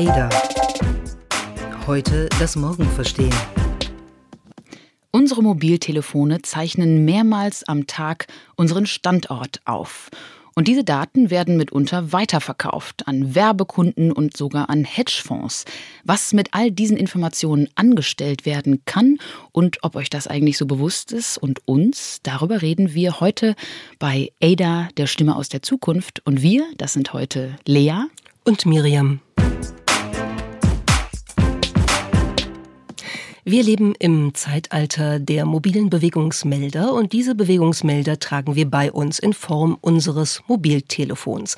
Ada. Heute das Morgen verstehen. Unsere Mobiltelefone zeichnen mehrmals am Tag unseren Standort auf. Und diese Daten werden mitunter weiterverkauft an Werbekunden und sogar an Hedgefonds. Was mit all diesen Informationen angestellt werden kann und ob euch das eigentlich so bewusst ist und uns, darüber reden wir heute bei Ada, der Stimme aus der Zukunft. Und wir, das sind heute Lea und Miriam. Wir leben im Zeitalter der mobilen Bewegungsmelder und diese Bewegungsmelder tragen wir bei uns in Form unseres Mobiltelefons.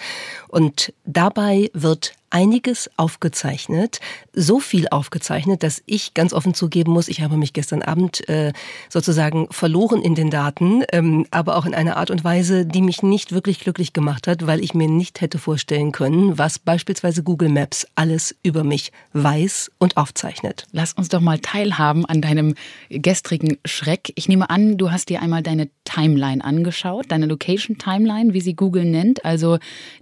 Und dabei wird einiges aufgezeichnet, so viel aufgezeichnet, dass ich ganz offen zugeben muss, ich habe mich gestern Abend äh, sozusagen verloren in den Daten, ähm, aber auch in einer Art und Weise, die mich nicht wirklich glücklich gemacht hat, weil ich mir nicht hätte vorstellen können, was beispielsweise Google Maps alles über mich weiß und aufzeichnet. Lass uns doch mal teilhaben an deinem gestrigen Schreck. Ich nehme an, du hast dir einmal deine Timeline angeschaut, deine Location Timeline, wie sie Google nennt, also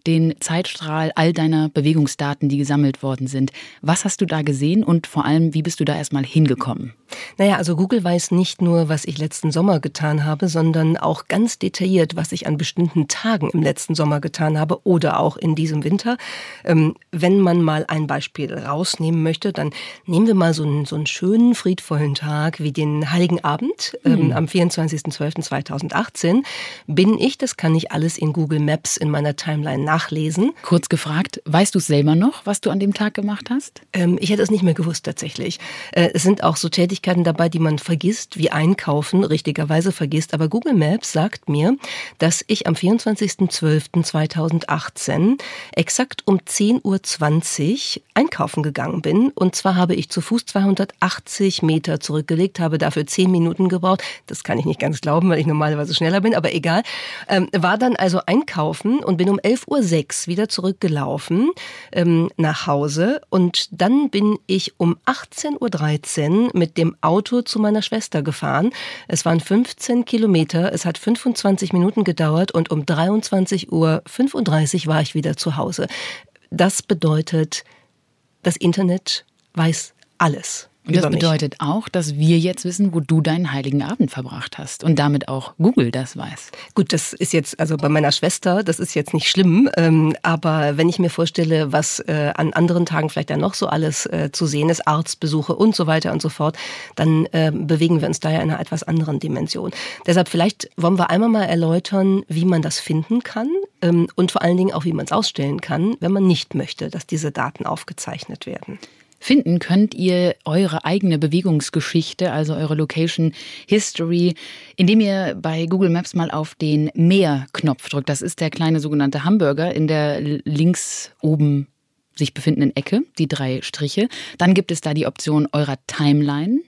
den Zeitstrahl all deiner Bewegungsdaten. Daten, die gesammelt worden sind. Was hast du da gesehen und vor allem, wie bist du da erstmal hingekommen? Naja, also Google weiß nicht nur, was ich letzten Sommer getan habe, sondern auch ganz detailliert, was ich an bestimmten Tagen im letzten Sommer getan habe oder auch in diesem Winter. Ähm, wenn man mal ein Beispiel rausnehmen möchte, dann nehmen wir mal so einen, so einen schönen, friedvollen Tag wie den Heiligen Abend ähm, mhm. am 24.12.2018. Bin ich, das kann ich alles in Google Maps in meiner Timeline nachlesen. Kurz gefragt, weißt du es selber noch, was du an dem Tag gemacht hast? Ähm, ich hätte es nicht mehr gewusst tatsächlich. Äh, es sind auch so Tätigkeiten, Tätigkeiten dabei, die man vergisst, wie Einkaufen richtigerweise vergisst. Aber Google Maps sagt mir, dass ich am 24.12.2018 exakt um 10.20 Uhr einkaufen gegangen bin. Und zwar habe ich zu Fuß 280 Meter zurückgelegt, habe dafür 10 Minuten gebraucht. Das kann ich nicht ganz glauben, weil ich normalerweise schneller bin, aber egal. Ähm, war dann also einkaufen und bin um 11.06 Uhr wieder zurückgelaufen ähm, nach Hause. Und dann bin ich um 18.13 Uhr mit dem Auto zu meiner Schwester gefahren. Es waren 15 Kilometer, es hat 25 Minuten gedauert und um 23.35 Uhr war ich wieder zu Hause. Das bedeutet, das Internet weiß alles. Und das bedeutet auch, dass wir jetzt wissen, wo du deinen heiligen Abend verbracht hast und damit auch Google das weiß. Gut, das ist jetzt, also bei meiner Schwester, das ist jetzt nicht schlimm, ähm, aber wenn ich mir vorstelle, was äh, an anderen Tagen vielleicht dann noch so alles äh, zu sehen ist, Arztbesuche und so weiter und so fort, dann äh, bewegen wir uns da ja in einer etwas anderen Dimension. Deshalb vielleicht wollen wir einmal mal erläutern, wie man das finden kann ähm, und vor allen Dingen auch, wie man es ausstellen kann, wenn man nicht möchte, dass diese Daten aufgezeichnet werden finden könnt ihr eure eigene Bewegungsgeschichte, also eure Location History, indem ihr bei Google Maps mal auf den Mehr-Knopf drückt. Das ist der kleine sogenannte Hamburger in der links oben sich befindenden Ecke, die drei Striche. Dann gibt es da die Option eurer Timeline.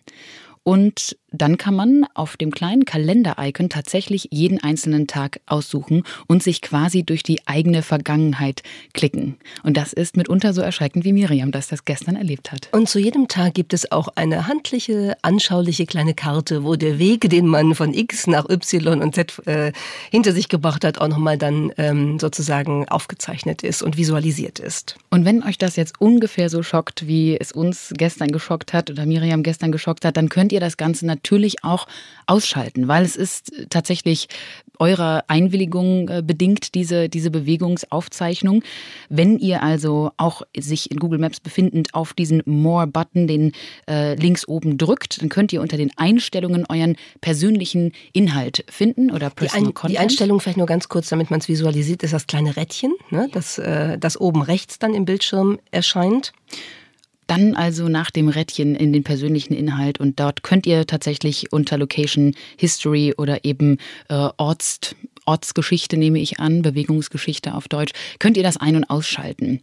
Und dann kann man auf dem kleinen Kalender-Icon tatsächlich jeden einzelnen Tag aussuchen und sich quasi durch die eigene Vergangenheit klicken. Und das ist mitunter so erschreckend, wie Miriam das das gestern erlebt hat. Und zu jedem Tag gibt es auch eine handliche, anschauliche kleine Karte, wo der Weg, den man von X nach Y und Z äh, hinter sich gebracht hat, auch nochmal dann ähm, sozusagen aufgezeichnet ist und visualisiert ist. Und wenn euch das jetzt ungefähr so schockt, wie es uns gestern geschockt hat oder Miriam gestern geschockt hat, dann könnt ihr das Ganze natürlich natürlich auch ausschalten, weil es ist tatsächlich eurer Einwilligung äh, bedingt, diese, diese Bewegungsaufzeichnung. Wenn ihr also auch sich in Google Maps befindend auf diesen More-Button, den äh, links oben drückt, dann könnt ihr unter den Einstellungen euren persönlichen Inhalt finden oder Personal die, Ein, Content. die Einstellung vielleicht nur ganz kurz, damit man es visualisiert, ist das kleine Rädchen, ne, das, äh, das oben rechts dann im Bildschirm erscheint. Dann also nach dem Rädchen in den persönlichen Inhalt und dort könnt ihr tatsächlich unter Location History oder eben äh, Orts, Ortsgeschichte nehme ich an, Bewegungsgeschichte auf Deutsch, könnt ihr das ein- und ausschalten.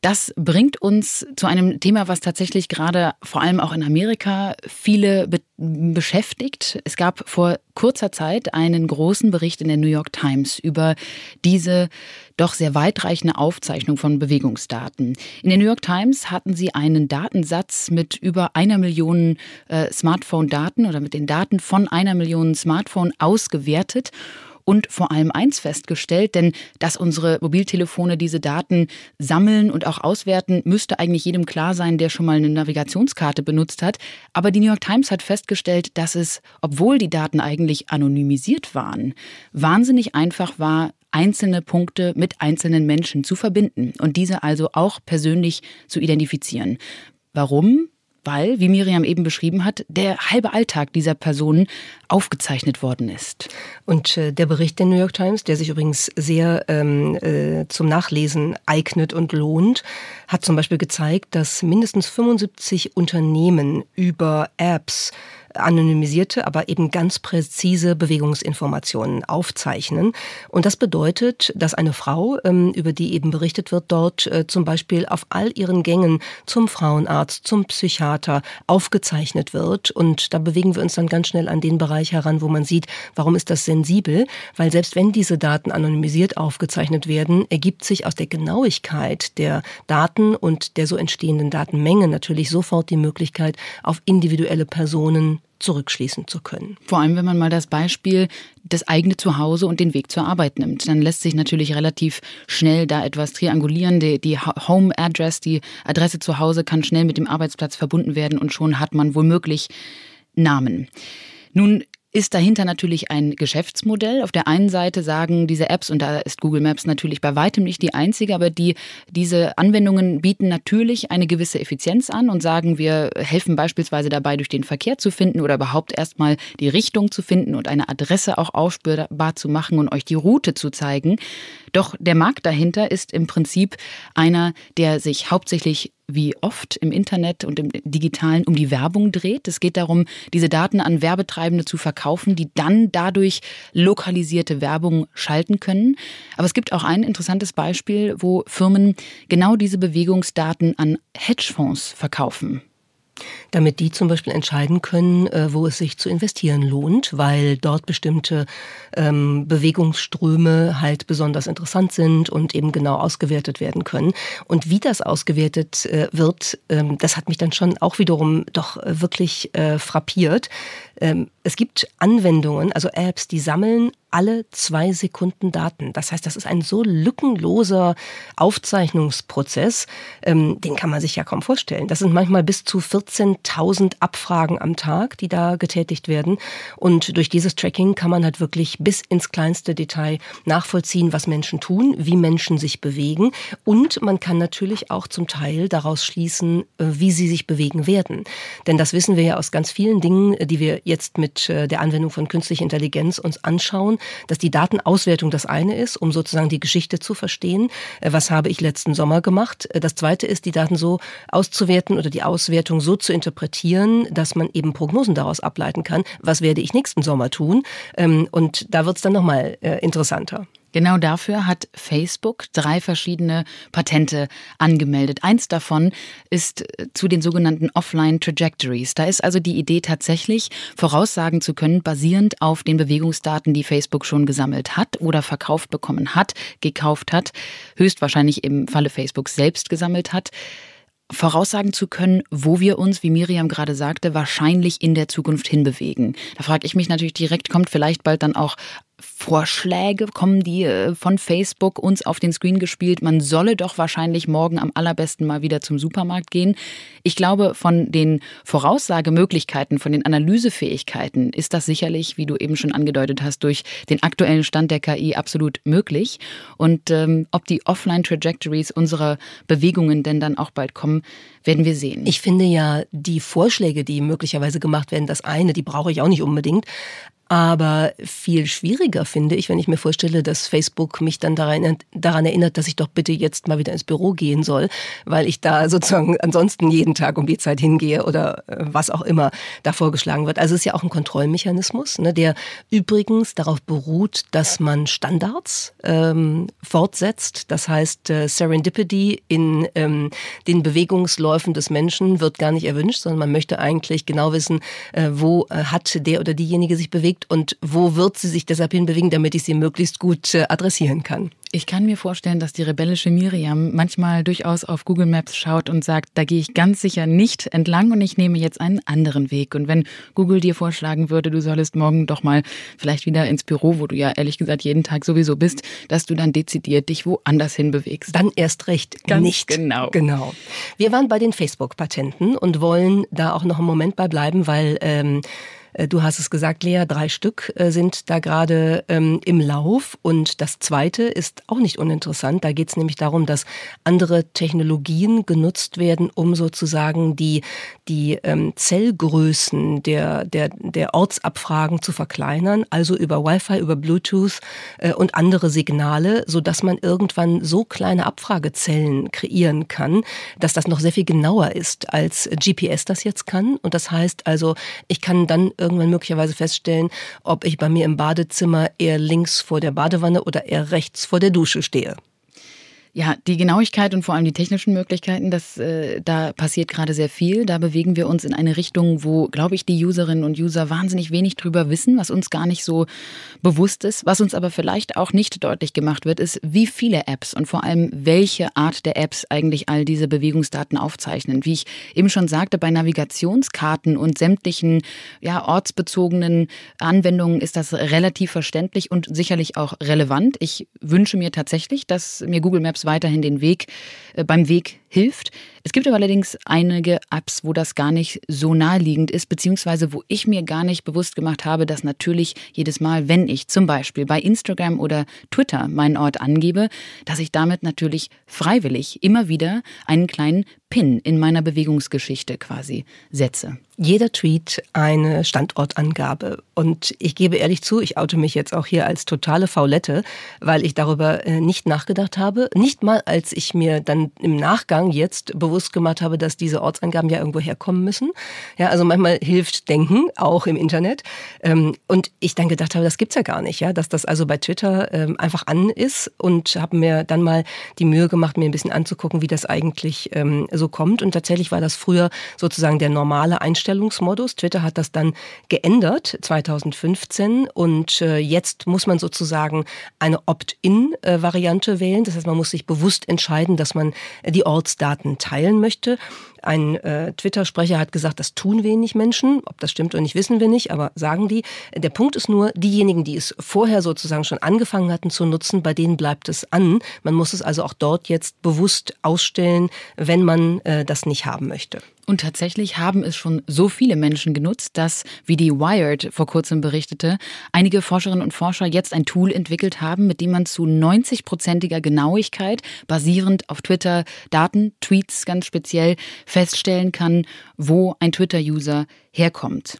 Das bringt uns zu einem Thema, was tatsächlich gerade vor allem auch in Amerika viele be beschäftigt. Es gab vor kurzer Zeit einen großen Bericht in der New York Times über diese doch sehr weitreichende Aufzeichnung von Bewegungsdaten. In der New York Times hatten sie einen Datensatz mit über einer Million äh, Smartphone-Daten oder mit den Daten von einer Million Smartphone ausgewertet und vor allem eins festgestellt, denn dass unsere Mobiltelefone diese Daten sammeln und auch auswerten, müsste eigentlich jedem klar sein, der schon mal eine Navigationskarte benutzt hat. Aber die New York Times hat festgestellt, dass es, obwohl die Daten eigentlich anonymisiert waren, wahnsinnig einfach war, einzelne Punkte mit einzelnen Menschen zu verbinden und diese also auch persönlich zu identifizieren. Warum? Weil, wie Miriam eben beschrieben hat, der halbe Alltag dieser Personen aufgezeichnet worden ist. Und äh, der Bericht der New York Times, der sich übrigens sehr ähm, äh, zum Nachlesen eignet und lohnt, hat zum Beispiel gezeigt, dass mindestens 75 Unternehmen über Apps anonymisierte, aber eben ganz präzise Bewegungsinformationen aufzeichnen. Und das bedeutet, dass eine Frau, ähm, über die eben berichtet wird, dort äh, zum Beispiel auf all ihren Gängen zum Frauenarzt, zum Psychiater aufgezeichnet wird. Und da bewegen wir uns dann ganz schnell an den Bereich heran, wo man sieht, warum ist das sensibel? Weil selbst wenn diese Daten anonymisiert aufgezeichnet werden, ergibt sich aus der Genauigkeit der Daten und der so entstehenden Datenmenge natürlich sofort die Möglichkeit, auf individuelle Personen zurückschließen zu können. Vor allem, wenn man mal das Beispiel das eigene Zuhause und den Weg zur Arbeit nimmt, dann lässt sich natürlich relativ schnell da etwas triangulieren. Die, die Home Address, die Adresse zu Hause kann schnell mit dem Arbeitsplatz verbunden werden und schon hat man womöglich Namen. Nun ist dahinter natürlich ein Geschäftsmodell. Auf der einen Seite sagen diese Apps, und da ist Google Maps natürlich bei weitem nicht die einzige, aber die, diese Anwendungen bieten natürlich eine gewisse Effizienz an und sagen, wir helfen beispielsweise dabei, durch den Verkehr zu finden oder überhaupt erstmal die Richtung zu finden und eine Adresse auch aufspürbar zu machen und euch die Route zu zeigen. Doch der Markt dahinter ist im Prinzip einer, der sich hauptsächlich wie oft im Internet und im digitalen um die Werbung dreht. Es geht darum, diese Daten an Werbetreibende zu verkaufen, die dann dadurch lokalisierte Werbung schalten können. Aber es gibt auch ein interessantes Beispiel, wo Firmen genau diese Bewegungsdaten an Hedgefonds verkaufen damit die zum Beispiel entscheiden können, äh, wo es sich zu investieren lohnt, weil dort bestimmte ähm, Bewegungsströme halt besonders interessant sind und eben genau ausgewertet werden können. Und wie das ausgewertet äh, wird, ähm, das hat mich dann schon auch wiederum doch äh, wirklich äh, frappiert. Ähm, es gibt Anwendungen, also Apps, die sammeln alle zwei Sekunden Daten. Das heißt, das ist ein so lückenloser Aufzeichnungsprozess, ähm, den kann man sich ja kaum vorstellen. Das sind manchmal bis zu 14.000 Abfragen am Tag, die da getätigt werden. Und durch dieses Tracking kann man halt wirklich bis ins kleinste Detail nachvollziehen, was Menschen tun, wie Menschen sich bewegen. Und man kann natürlich auch zum Teil daraus schließen, äh, wie sie sich bewegen werden. Denn das wissen wir ja aus ganz vielen Dingen, die wir jetzt mit äh, der Anwendung von künstlicher Intelligenz uns anschauen, dass die Datenauswertung das eine ist, um sozusagen die Geschichte zu verstehen. Äh, was habe ich letzten Sommer gemacht? Äh, das zweite ist, die Daten so auszuwerten oder die Auswertung so zu interpretieren, dass man eben Prognosen daraus ableiten kann. Was werde ich nächsten Sommer tun? Ähm, und da wird es dann nochmal interessanter. Genau dafür hat Facebook drei verschiedene Patente angemeldet. Eins davon ist äh, zu den sogenannten Offline Trajectories. Da ist also die Idee tatsächlich, voraussagen zu können, basierend auf den Bewegungsdaten, die Facebook schon gesammelt hat oder verkauft bekommen hat, gekauft hat, höchstwahrscheinlich im Falle Facebook selbst gesammelt hat, voraussagen zu können, wo wir uns, wie Miriam gerade sagte, wahrscheinlich in der Zukunft hinbewegen. Da frage ich mich natürlich direkt, kommt vielleicht bald dann auch Vorschläge kommen die äh, von Facebook uns auf den Screen gespielt. Man solle doch wahrscheinlich morgen am allerbesten mal wieder zum Supermarkt gehen. Ich glaube, von den Voraussagemöglichkeiten, von den Analysefähigkeiten ist das sicherlich, wie du eben schon angedeutet hast, durch den aktuellen Stand der KI absolut möglich. Und ähm, ob die Offline-Trajectories unserer Bewegungen denn dann auch bald kommen, werden wir sehen. Ich finde ja, die Vorschläge, die möglicherweise gemacht werden, das eine, die brauche ich auch nicht unbedingt. Aber viel schwieriger finde ich, wenn ich mir vorstelle, dass Facebook mich dann daran, erinnert, dass ich doch bitte jetzt mal wieder ins Büro gehen soll, weil ich da sozusagen ansonsten jeden Tag um die Zeit hingehe oder äh, was auch immer da vorgeschlagen wird. Also es ist ja auch ein Kontrollmechanismus, ne, der übrigens darauf beruht, dass man Standards ähm, fortsetzt. Das heißt, äh, Serendipity in ähm, den Bewegungsläufen des Menschen wird gar nicht erwünscht, sondern man möchte eigentlich genau wissen, äh, wo äh, hat der oder diejenige sich bewegt hinbewegt und wo wird sie sich deshalb hinbewegen, damit ich sie möglichst gut äh, adressieren kann. Ich kann mir vorstellen, dass die rebellische Miriam manchmal durchaus auf Google Maps schaut und sagt, da gehe ich ganz sicher nicht entlang und ich nehme jetzt einen anderen Weg. Und wenn Google dir vorschlagen würde, du solltest morgen doch mal vielleicht wieder ins Büro, wo du ja ehrlich gesagt jeden Tag sowieso bist, dass du dann dezidiert dich woanders hinbewegst. Dann erst recht ganz nicht. Genau. Genau. Wir waren bei den Facebook-Patenten und wollen da auch noch einen Moment bei bleiben, weil ähm, äh, du hast es gesagt, Lea, drei Stück äh, sind da gerade ähm, im Lauf. Und das zweite ist auch nicht uninteressant. Da geht es nämlich darum, dass andere Technologien genutzt werden, um sozusagen die, die ähm, Zellgrößen der, der, der Ortsabfragen zu verkleinern, also über Wi-Fi, über Bluetooth äh, und andere Signale, sodass man irgendwann so kleine Abfragezellen kreieren kann, dass das noch sehr viel genauer ist, als GPS das jetzt kann. Und das heißt also, ich kann dann irgendwann möglicherweise feststellen, ob ich bei mir im Badezimmer eher links vor der Badewanne oder eher rechts vor der Dusche stehe. Ja, die Genauigkeit und vor allem die technischen Möglichkeiten, das, äh, da passiert gerade sehr viel. Da bewegen wir uns in eine Richtung, wo, glaube ich, die Userinnen und User wahnsinnig wenig drüber wissen, was uns gar nicht so bewusst ist. Was uns aber vielleicht auch nicht deutlich gemacht wird, ist, wie viele Apps und vor allem welche Art der Apps eigentlich all diese Bewegungsdaten aufzeichnen. Wie ich eben schon sagte, bei Navigationskarten und sämtlichen ja, ortsbezogenen Anwendungen ist das relativ verständlich und sicherlich auch relevant. Ich wünsche mir tatsächlich, dass mir Google Maps weiterhin den Weg äh, beim Weg hilft. Es gibt aber allerdings einige Apps, wo das gar nicht so naheliegend ist, beziehungsweise wo ich mir gar nicht bewusst gemacht habe, dass natürlich jedes Mal, wenn ich zum Beispiel bei Instagram oder Twitter meinen Ort angebe, dass ich damit natürlich freiwillig immer wieder einen kleinen Pin in meiner Bewegungsgeschichte quasi setze. Jeder Tweet eine Standortangabe. Und ich gebe ehrlich zu, ich oute mich jetzt auch hier als totale Faulette, weil ich darüber äh, nicht nachgedacht habe. Nicht mal, als ich mir dann im Nachgang jetzt bewusst gemacht habe, dass diese Ortsangaben ja irgendwo herkommen müssen. Ja, also manchmal hilft Denken, auch im Internet. Ähm, und ich dann gedacht habe, das gibt's ja gar nicht, ja, dass das also bei Twitter ähm, einfach an ist und habe mir dann mal die Mühe gemacht, mir ein bisschen anzugucken, wie das eigentlich ähm, so kommt. Und tatsächlich war das früher sozusagen der normale Einstellungsmodus. Twitter hat das dann geändert 2015 und äh, jetzt muss man sozusagen eine Opt-in-Variante wählen. Das heißt, man muss sich bewusst entscheiden, dass man die Ortsdaten teilen möchte. Ein äh, Twitter-Sprecher hat gesagt, das tun wenig Menschen. Ob das stimmt oder nicht, wissen wir nicht, aber sagen die. Der Punkt ist nur, diejenigen, die es vorher sozusagen schon angefangen hatten zu nutzen, bei denen bleibt es an. Man muss es also auch dort jetzt bewusst ausstellen, wenn man äh, das nicht haben möchte. Und tatsächlich haben es schon so viele Menschen genutzt, dass, wie die Wired vor kurzem berichtete, einige Forscherinnen und Forscher jetzt ein Tool entwickelt haben, mit dem man zu 90-prozentiger Genauigkeit, basierend auf Twitter-Daten, Tweets ganz speziell, feststellen kann, wo ein Twitter-User herkommt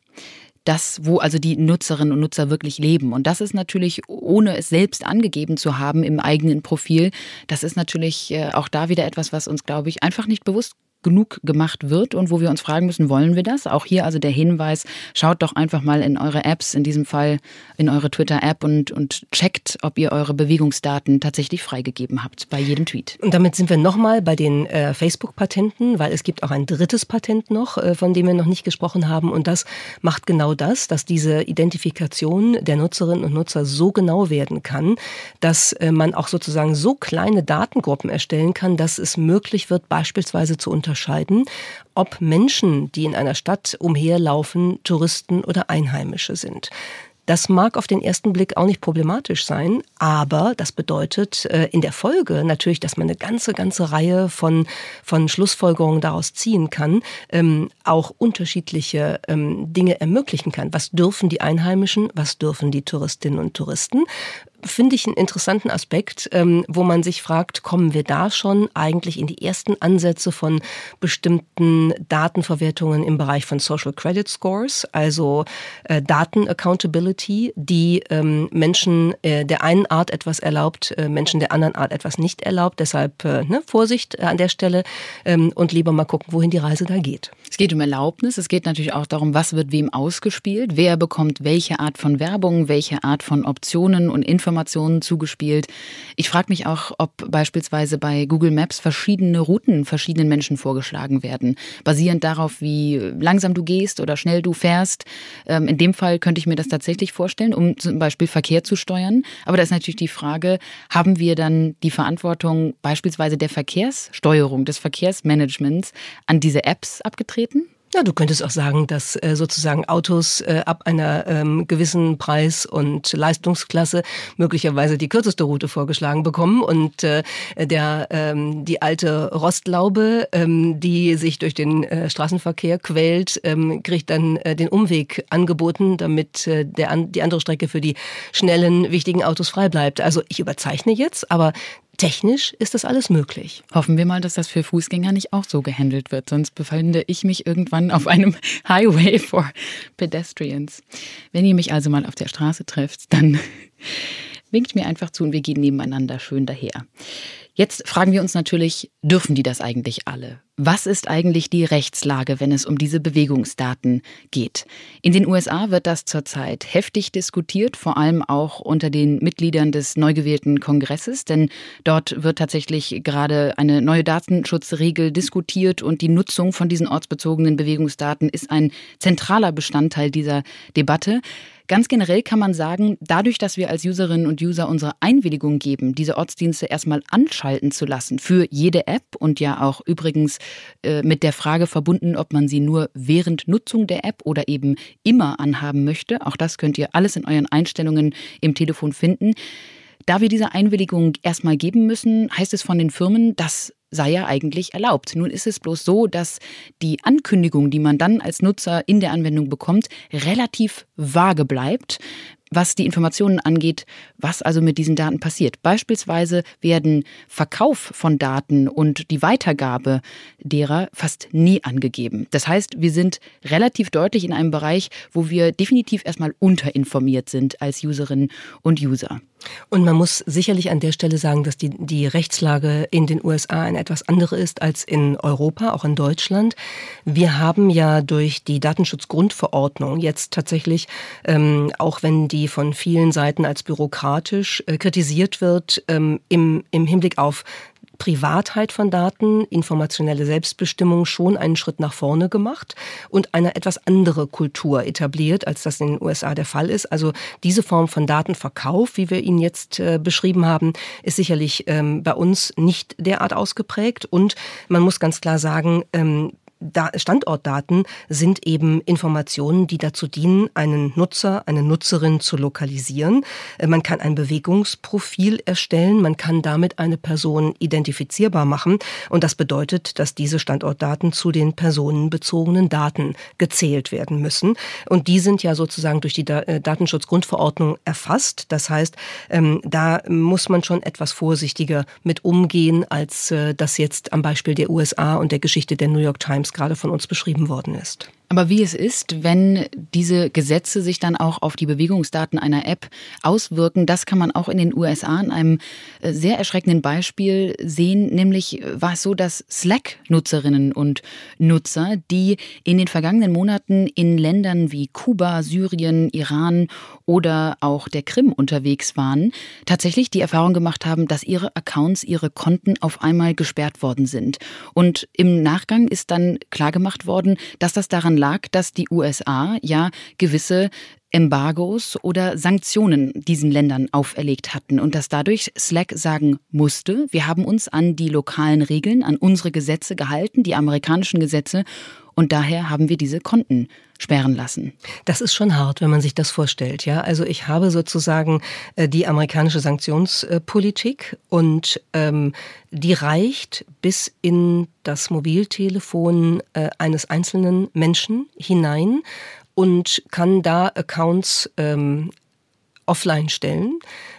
das, wo also die Nutzerinnen und Nutzer wirklich leben. Und das ist natürlich, ohne es selbst angegeben zu haben im eigenen Profil, das ist natürlich äh, auch da wieder etwas, was uns, glaube ich, einfach nicht bewusst genug gemacht wird und wo wir uns fragen müssen, wollen wir das? Auch hier also der Hinweis, schaut doch einfach mal in eure Apps, in diesem Fall in eure Twitter-App und, und checkt, ob ihr eure Bewegungsdaten tatsächlich freigegeben habt bei jedem Tweet. Und damit sind wir nochmal bei den äh, Facebook-Patenten, weil es gibt auch ein drittes Patent noch, äh, von dem wir noch nicht gesprochen haben und das macht genau das, dass diese Identifikation der Nutzerinnen und Nutzer so genau werden kann, dass äh, man auch sozusagen so kleine Datengruppen erstellen kann, dass es möglich wird, beispielsweise zu unterscheiden, unterscheiden, ob Menschen, die in einer Stadt umherlaufen, Touristen oder Einheimische sind. Das mag auf den ersten Blick auch nicht problematisch sein, aber das bedeutet äh, in der Folge natürlich, dass man eine ganze, ganze Reihe von, von Schlussfolgerungen daraus ziehen kann, ähm, auch unterschiedliche ähm, Dinge ermöglichen kann. Was dürfen die Einheimischen, was dürfen die Touristinnen und Touristen? Finde ich einen interessanten Aspekt, ähm, wo man sich fragt, kommen wir da schon eigentlich in die ersten Ansätze von bestimmten Datenverwertungen im Bereich von Social Credit Scores, also äh, Daten-Accountability, die ähm, Menschen äh, der einen Art etwas erlaubt, äh, Menschen der anderen Art etwas nicht erlaubt. Deshalb ne, Vorsicht an der Stelle ähm, und lieber mal gucken, wohin die Reise da geht. Es geht um Erlaubnis, es geht natürlich auch darum, was wird wem ausgespielt, wer bekommt welche Art von Werbung, welche Art von Optionen und Informationen Informationen zugespielt. Ich frage mich auch, ob beispielsweise bei Google Maps verschiedene Routen verschiedenen Menschen vorgeschlagen werden, basierend darauf, wie langsam du gehst oder schnell du fährst. Ähm, in dem Fall könnte ich mir das tatsächlich vorstellen, um zum Beispiel Verkehr zu steuern. Aber da ist natürlich die Frage, haben wir dann die Verantwortung beispielsweise der Verkehrssteuerung, des Verkehrsmanagements an diese Apps abgetreten? Ja, du könntest auch sagen, dass äh, sozusagen Autos äh, ab einer ähm, gewissen Preis- und Leistungsklasse möglicherweise die kürzeste Route vorgeschlagen bekommen und äh, der ähm, die alte Rostlaube, ähm, die sich durch den äh, Straßenverkehr quält, ähm, kriegt dann äh, den Umweg angeboten, damit äh, der an, die andere Strecke für die schnellen wichtigen Autos frei bleibt. Also ich überzeichne jetzt, aber Technisch ist das alles möglich. Hoffen wir mal, dass das für Fußgänger nicht auch so gehandelt wird, sonst befinde ich mich irgendwann auf einem Highway for Pedestrians. Wenn ihr mich also mal auf der Straße trefft, dann winkt mir einfach zu und wir gehen nebeneinander schön daher. Jetzt fragen wir uns natürlich, dürfen die das eigentlich alle? Was ist eigentlich die Rechtslage, wenn es um diese Bewegungsdaten geht? In den USA wird das zurzeit heftig diskutiert, vor allem auch unter den Mitgliedern des neu gewählten Kongresses, denn dort wird tatsächlich gerade eine neue Datenschutzregel diskutiert und die Nutzung von diesen ortsbezogenen Bewegungsdaten ist ein zentraler Bestandteil dieser Debatte. Ganz generell kann man sagen, dadurch, dass wir als Userinnen und User unsere Einwilligung geben, diese Ortsdienste erstmal anschalten zu lassen für jede App und ja auch übrigens äh, mit der Frage verbunden, ob man sie nur während Nutzung der App oder eben immer anhaben möchte. Auch das könnt ihr alles in euren Einstellungen im Telefon finden. Da wir diese Einwilligung erstmal geben müssen, heißt es von den Firmen, dass sei ja eigentlich erlaubt. Nun ist es bloß so, dass die Ankündigung, die man dann als Nutzer in der Anwendung bekommt, relativ vage bleibt was die Informationen angeht, was also mit diesen Daten passiert. Beispielsweise werden Verkauf von Daten und die Weitergabe derer fast nie angegeben. Das heißt, wir sind relativ deutlich in einem Bereich, wo wir definitiv erstmal unterinformiert sind als Userinnen und User. Und man muss sicherlich an der Stelle sagen, dass die, die Rechtslage in den USA eine etwas andere ist als in Europa, auch in Deutschland. Wir haben ja durch die Datenschutzgrundverordnung jetzt tatsächlich, ähm, auch wenn die von vielen Seiten als bürokratisch äh, kritisiert wird, ähm, im, im Hinblick auf Privatheit von Daten, informationelle Selbstbestimmung schon einen Schritt nach vorne gemacht und eine etwas andere Kultur etabliert, als das in den USA der Fall ist. Also diese Form von Datenverkauf, wie wir ihn jetzt äh, beschrieben haben, ist sicherlich ähm, bei uns nicht derart ausgeprägt. Und man muss ganz klar sagen, ähm, Standortdaten sind eben Informationen, die dazu dienen, einen Nutzer, eine Nutzerin zu lokalisieren. Äh, man kann ein Bewegungsprofil erstellen, man kann damit eine Person identifizierbar machen und das bedeutet, dass diese Standortdaten zu den personenbezogenen Daten gezählt werden müssen und die sind ja sozusagen durch die äh, Datenschutzgrundverordnung erfasst. Das heißt, ähm, da muss man schon etwas vorsichtiger mit umgehen, als äh, das jetzt am Beispiel der USA und der Geschichte der New York Times gerade von uns beschrieben worden ist. Aber wie es ist, wenn diese Gesetze sich dann auch auf die Bewegungsdaten einer App auswirken, das kann man auch in den USA in einem äh, sehr erschreckenden Beispiel sehen. Nämlich war es so, dass Slack-Nutzerinnen und Nutzer, die in den vergangenen Monaten in Ländern wie Kuba, Syrien, Iran oder auch der Krim unterwegs waren, tatsächlich die Erfahrung gemacht haben, dass ihre Accounts, ihre Konten auf einmal gesperrt worden sind. Und im Nachgang ist dann klargemacht worden, dass das daran lag, dass die USA ja gewisse Embargos oder Sanktionen diesen Ländern auferlegt hatten und dass dadurch Slack sagen musste, wir haben uns an die lokalen Regeln, an unsere Gesetze gehalten, die amerikanischen Gesetze und daher haben wir diese Konten sperren lassen. Das ist schon hart, wenn man sich das vorstellt. Ja, also ich habe sozusagen äh, die amerikanische Sanktionspolitik und ähm, die reicht bis in das Mobiltelefon äh, eines einzelnen Menschen hinein und kann da Accounts ähm, offline stellen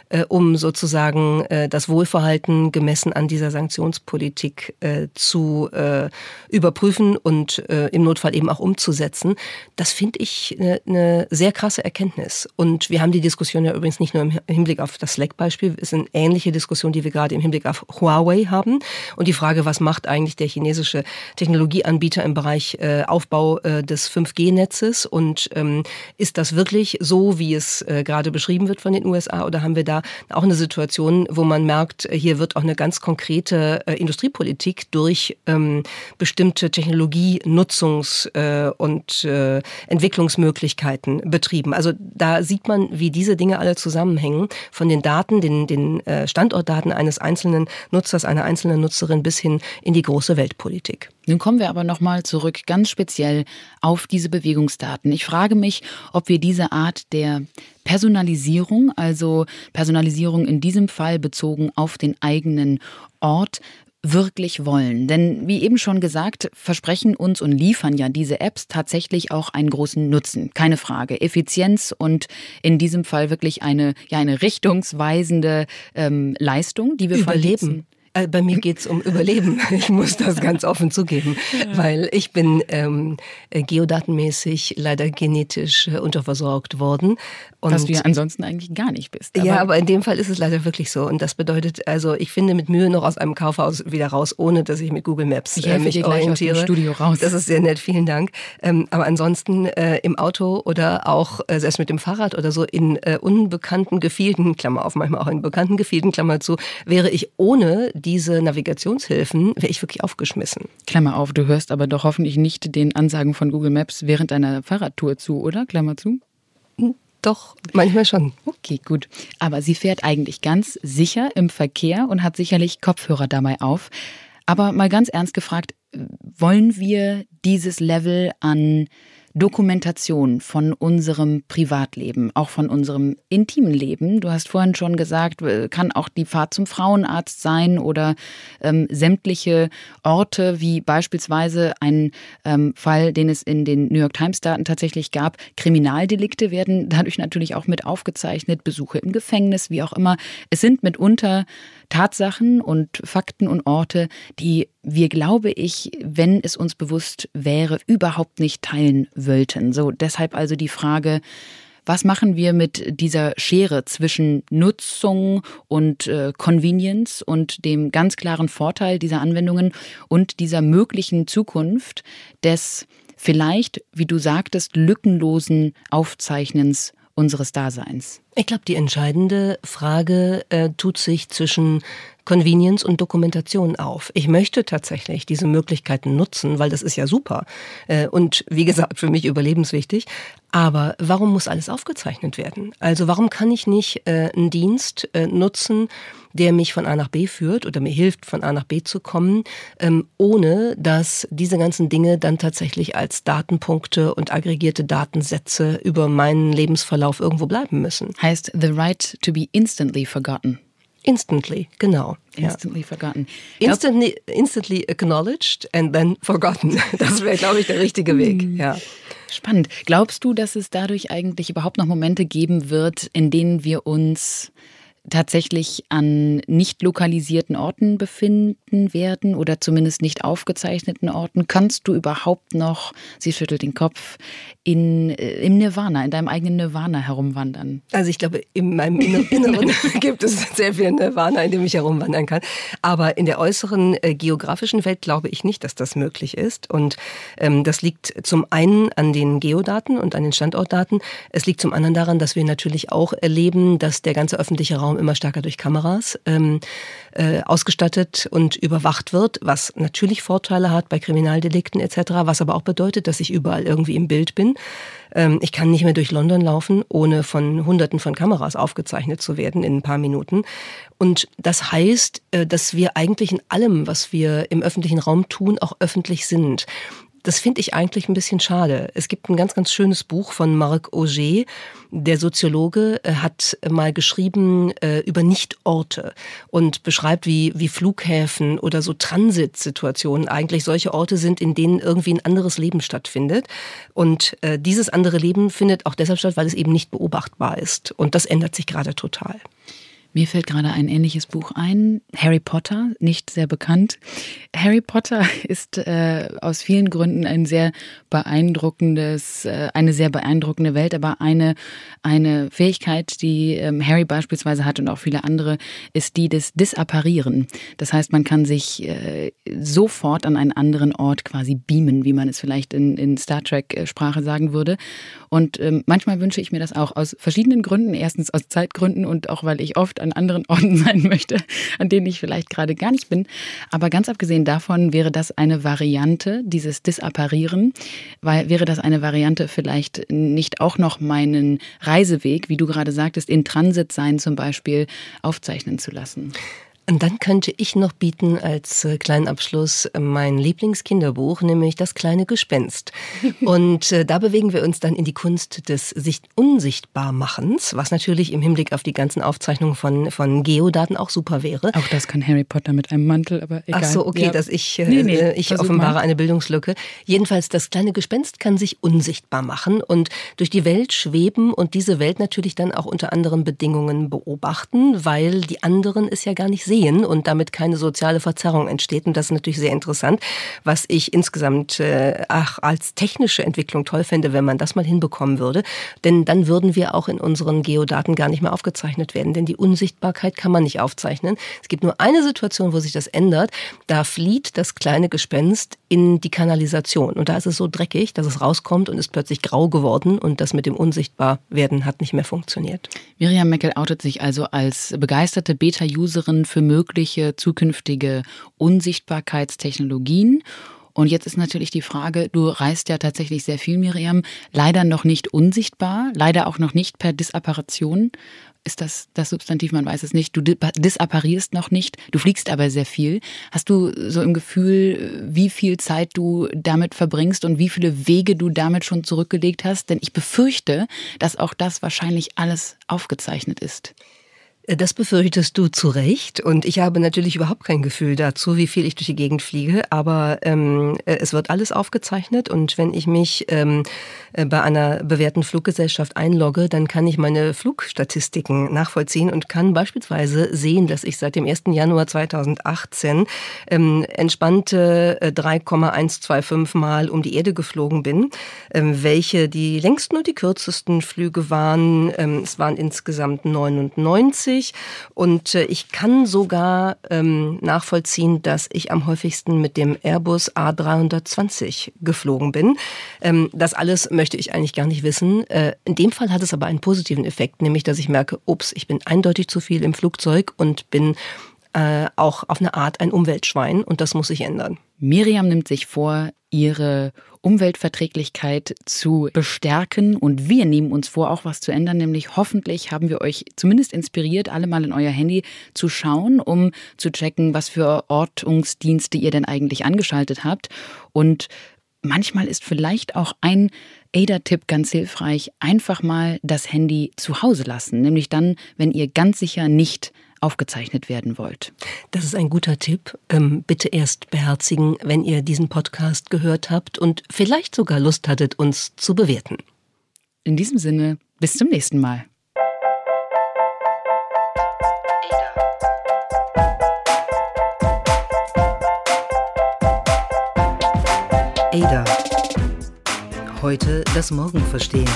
äh, um sozusagen äh, das Wohlverhalten gemessen an dieser Sanktionspolitik äh, zu äh, überprüfen und äh, im Notfall eben auch umzusetzen. Das finde ich eine ne sehr krasse Erkenntnis. Und wir haben die Diskussion ja übrigens nicht nur im Hinblick auf das Slack-Beispiel, es ist eine ähnliche Diskussion, die wir gerade im Hinblick auf Huawei haben. Und die Frage, was macht eigentlich der chinesische Technologieanbieter im Bereich äh, Aufbau äh, des 5G-Netzes? Und ähm, ist das wirklich so, wie es äh, gerade beschrieben wird von den USA? Oder haben wir da auch eine Situation, wo man merkt, hier wird auch eine ganz konkrete äh, Industriepolitik durch ähm, bestimmte Technologienutzungs- äh, und äh, Entwicklungsmöglichkeiten betrieben. Also da sieht man, wie diese Dinge alle zusammenhängen, von den Daten, den, den äh, Standortdaten eines einzelnen Nutzers, einer einzelnen Nutzerin bis hin in die große Weltpolitik. Nun kommen wir aber nochmal zurück ganz speziell auf diese Bewegungsdaten. Ich frage mich, ob wir diese Art der Personalisierung, also Personalisierung in diesem Fall bezogen auf den eigenen Ort, wirklich wollen. Denn wie eben schon gesagt, versprechen uns und liefern ja diese Apps tatsächlich auch einen großen Nutzen. Keine Frage. Effizienz und in diesem Fall wirklich eine, ja, eine richtungsweisende ähm, Leistung, die wir Überleben. Äh, bei mir geht es um Überleben. Ich muss das ganz offen zugeben, weil ich bin ähm, äh, geodatenmäßig leider genetisch äh, unterversorgt worden. Und Was du ja ansonsten eigentlich gar nicht bist. Aber ja, aber in dem Fall ist es leider wirklich so. Und das bedeutet, also ich finde mit Mühe noch aus einem Kaufhaus wieder raus, ohne dass ich mit Google Maps ich äh, mich dir gleich orientiere. Aus dem Studio raus. Das ist sehr nett, vielen Dank. Ähm, aber ansonsten äh, im Auto oder auch äh, selbst mit dem Fahrrad oder so in äh, unbekannten Gefilden, Klammer auf, manchmal auch in bekannten Gefilden, Klammer zu, wäre ich ohne diese Navigationshilfen, wäre ich wirklich aufgeschmissen. Klammer auf, du hörst aber doch hoffentlich nicht den Ansagen von Google Maps während deiner Fahrradtour zu, oder? Klammer zu. Hm, doch, manchmal schon. Okay, gut. Aber sie fährt eigentlich ganz sicher im Verkehr und hat sicherlich Kopfhörer dabei auf. Aber mal ganz ernst gefragt, wollen wir dieses Level an Dokumentation von unserem Privatleben, auch von unserem intimen Leben. Du hast vorhin schon gesagt, äh, kann auch die Fahrt zum Frauenarzt sein oder ähm, sämtliche Orte, wie beispielsweise ein ähm, Fall, den es in den New York Times Daten tatsächlich gab. Kriminaldelikte werden dadurch natürlich auch mit aufgezeichnet, Besuche im Gefängnis, wie auch immer. Es sind mitunter Tatsachen und Fakten und Orte, die wir, glaube ich, wenn es uns bewusst wäre, überhaupt nicht teilen wollten. So, deshalb also die Frage, was machen wir mit dieser Schere zwischen Nutzung und äh, Convenience und dem ganz klaren Vorteil dieser Anwendungen und dieser möglichen Zukunft des vielleicht, wie du sagtest, lückenlosen Aufzeichnens unseres Daseins? Ich glaube, die entscheidende Frage äh, tut sich zwischen Convenience und Dokumentation auf. Ich möchte tatsächlich diese Möglichkeiten nutzen, weil das ist ja super äh, und wie gesagt für mich überlebenswichtig. Aber warum muss alles aufgezeichnet werden? Also warum kann ich nicht äh, einen Dienst äh, nutzen, der mich von A nach B führt oder mir hilft, von A nach B zu kommen, ähm, ohne dass diese ganzen Dinge dann tatsächlich als Datenpunkte und aggregierte Datensätze über meinen Lebensverlauf irgendwo bleiben müssen? Heißt the right to be instantly forgotten. Instantly, genau. Instantly ja. forgotten. Instantly, instantly acknowledged and then forgotten. Das wäre, glaube ich, der richtige Weg. Hm. Ja. Spannend. Glaubst du, dass es dadurch eigentlich überhaupt noch Momente geben wird, in denen wir uns tatsächlich an nicht lokalisierten Orten befinden werden oder zumindest nicht aufgezeichneten Orten? Kannst du überhaupt noch, sie schüttelt den Kopf, in, äh, im Nirvana, in deinem eigenen Nirvana herumwandern? Also ich glaube, in meinem Inneren gibt es sehr viel Nirvana, in dem ich herumwandern kann. Aber in der äußeren äh, geografischen Welt glaube ich nicht, dass das möglich ist. Und ähm, das liegt zum einen an den Geodaten und an den Standortdaten. Es liegt zum anderen daran, dass wir natürlich auch erleben, dass der ganze öffentliche Raum immer stärker durch Kameras ähm, äh, ausgestattet und überwacht wird, was natürlich Vorteile hat bei Kriminaldelikten etc., was aber auch bedeutet, dass ich überall irgendwie im Bild bin. Ähm, ich kann nicht mehr durch London laufen, ohne von Hunderten von Kameras aufgezeichnet zu werden in ein paar Minuten. Und das heißt, äh, dass wir eigentlich in allem, was wir im öffentlichen Raum tun, auch öffentlich sind. Das finde ich eigentlich ein bisschen schade. Es gibt ein ganz, ganz schönes Buch von Marc Auger. Der Soziologe äh, hat mal geschrieben äh, über Nichtorte und beschreibt, wie, wie Flughäfen oder so Transitsituationen eigentlich solche Orte sind, in denen irgendwie ein anderes Leben stattfindet. Und äh, dieses andere Leben findet auch deshalb statt, weil es eben nicht beobachtbar ist. Und das ändert sich gerade total. Mir fällt gerade ein ähnliches Buch ein, Harry Potter, nicht sehr bekannt. Harry Potter ist äh, aus vielen Gründen ein sehr beeindruckendes, äh, eine sehr beeindruckende Welt, aber eine, eine Fähigkeit, die ähm, Harry beispielsweise hat und auch viele andere, ist die des Disapparieren. Das heißt, man kann sich äh, sofort an einen anderen Ort quasi beamen, wie man es vielleicht in, in Star Trek-Sprache sagen würde. Und ähm, manchmal wünsche ich mir das auch aus verschiedenen Gründen. Erstens aus Zeitgründen und auch, weil ich oft an anderen Orten sein möchte, an denen ich vielleicht gerade gar nicht bin. Aber ganz abgesehen davon wäre das eine Variante, dieses Disapparieren, weil wäre das eine Variante vielleicht nicht auch noch meinen Reiseweg, wie du gerade sagtest, in Transit sein zum Beispiel, aufzeichnen zu lassen. Und dann könnte ich noch bieten als äh, kleinen Abschluss mein Lieblingskinderbuch, nämlich Das kleine Gespenst. Und äh, da bewegen wir uns dann in die Kunst des sich Unsichtbarmachens, was natürlich im Hinblick auf die ganzen Aufzeichnungen von, von Geodaten auch super wäre. Auch das kann Harry Potter mit einem Mantel, aber egal. Ach so, okay, ja. dass ich, äh, nee, nee, ich offenbare mal. eine Bildungslücke. Jedenfalls, das kleine Gespenst kann sich unsichtbar machen und durch die Welt schweben und diese Welt natürlich dann auch unter anderen Bedingungen beobachten, weil die anderen es ja gar nicht sehen sehen und damit keine soziale Verzerrung entsteht. Und das ist natürlich sehr interessant, was ich insgesamt äh, ach, als technische Entwicklung toll fände, wenn man das mal hinbekommen würde. Denn dann würden wir auch in unseren Geodaten gar nicht mehr aufgezeichnet werden. Denn die Unsichtbarkeit kann man nicht aufzeichnen. Es gibt nur eine Situation, wo sich das ändert. Da flieht das kleine Gespenst in die Kanalisation. Und da ist es so dreckig, dass es rauskommt und ist plötzlich grau geworden und das mit dem Unsichtbarwerden hat nicht mehr funktioniert. Miriam Meckel outet sich also als begeisterte Beta-Userin für mögliche zukünftige Unsichtbarkeitstechnologien. Und jetzt ist natürlich die Frage, du reist ja tatsächlich sehr viel, Miriam, leider noch nicht unsichtbar, leider auch noch nicht per Disapparation ist das das Substantiv, man weiß es nicht. Du disapparierst noch nicht, du fliegst aber sehr viel. Hast du so im Gefühl, wie viel Zeit du damit verbringst und wie viele Wege du damit schon zurückgelegt hast? Denn ich befürchte, dass auch das wahrscheinlich alles aufgezeichnet ist. Das befürchtest du zu Recht. Und ich habe natürlich überhaupt kein Gefühl dazu, wie viel ich durch die Gegend fliege. Aber ähm, äh, es wird alles aufgezeichnet. Und wenn ich mich ähm, äh, bei einer bewährten Fluggesellschaft einlogge, dann kann ich meine Flugstatistiken nachvollziehen und kann beispielsweise sehen, dass ich seit dem 1. Januar 2018 ähm, entspannte 3,125 äh, Mal um die Erde geflogen bin, ähm, welche die längsten und die kürzesten Flüge waren. Ähm, es waren insgesamt 99 häufig und äh, ich kann sogar ähm, nachvollziehen, dass ich am häufigsten mit dem Airbus A320 geflogen bin. Ähm, das alles möchte ich eigentlich gar nicht wissen. Äh, in dem Fall hat es aber einen positiven Effekt, nämlich dass ich merke, ups, ich bin eindeutig zu viel im Flugzeug und bin äh, auch auf eine Art ein Umweltschwein und das muss sich ändern. Miriam nimmt sich vor, ihre Umweltverträglichkeit zu bestärken und wir nehmen uns vor, auch was zu ändern, nämlich hoffentlich haben wir euch zumindest inspiriert, alle mal in euer Handy zu schauen, um zu checken, was für Ortungsdienste ihr denn eigentlich angeschaltet habt und Manchmal ist vielleicht auch ein ADA-Tipp ganz hilfreich, einfach mal das Handy zu Hause lassen, nämlich dann, wenn ihr ganz sicher nicht aufgezeichnet werden wollt. Das ist ein guter Tipp. Ähm, bitte erst beherzigen, wenn ihr diesen Podcast gehört habt und vielleicht sogar Lust hattet, uns zu bewerten. In diesem Sinne, bis zum nächsten Mal. Ada. Heute das Morgen verstehen.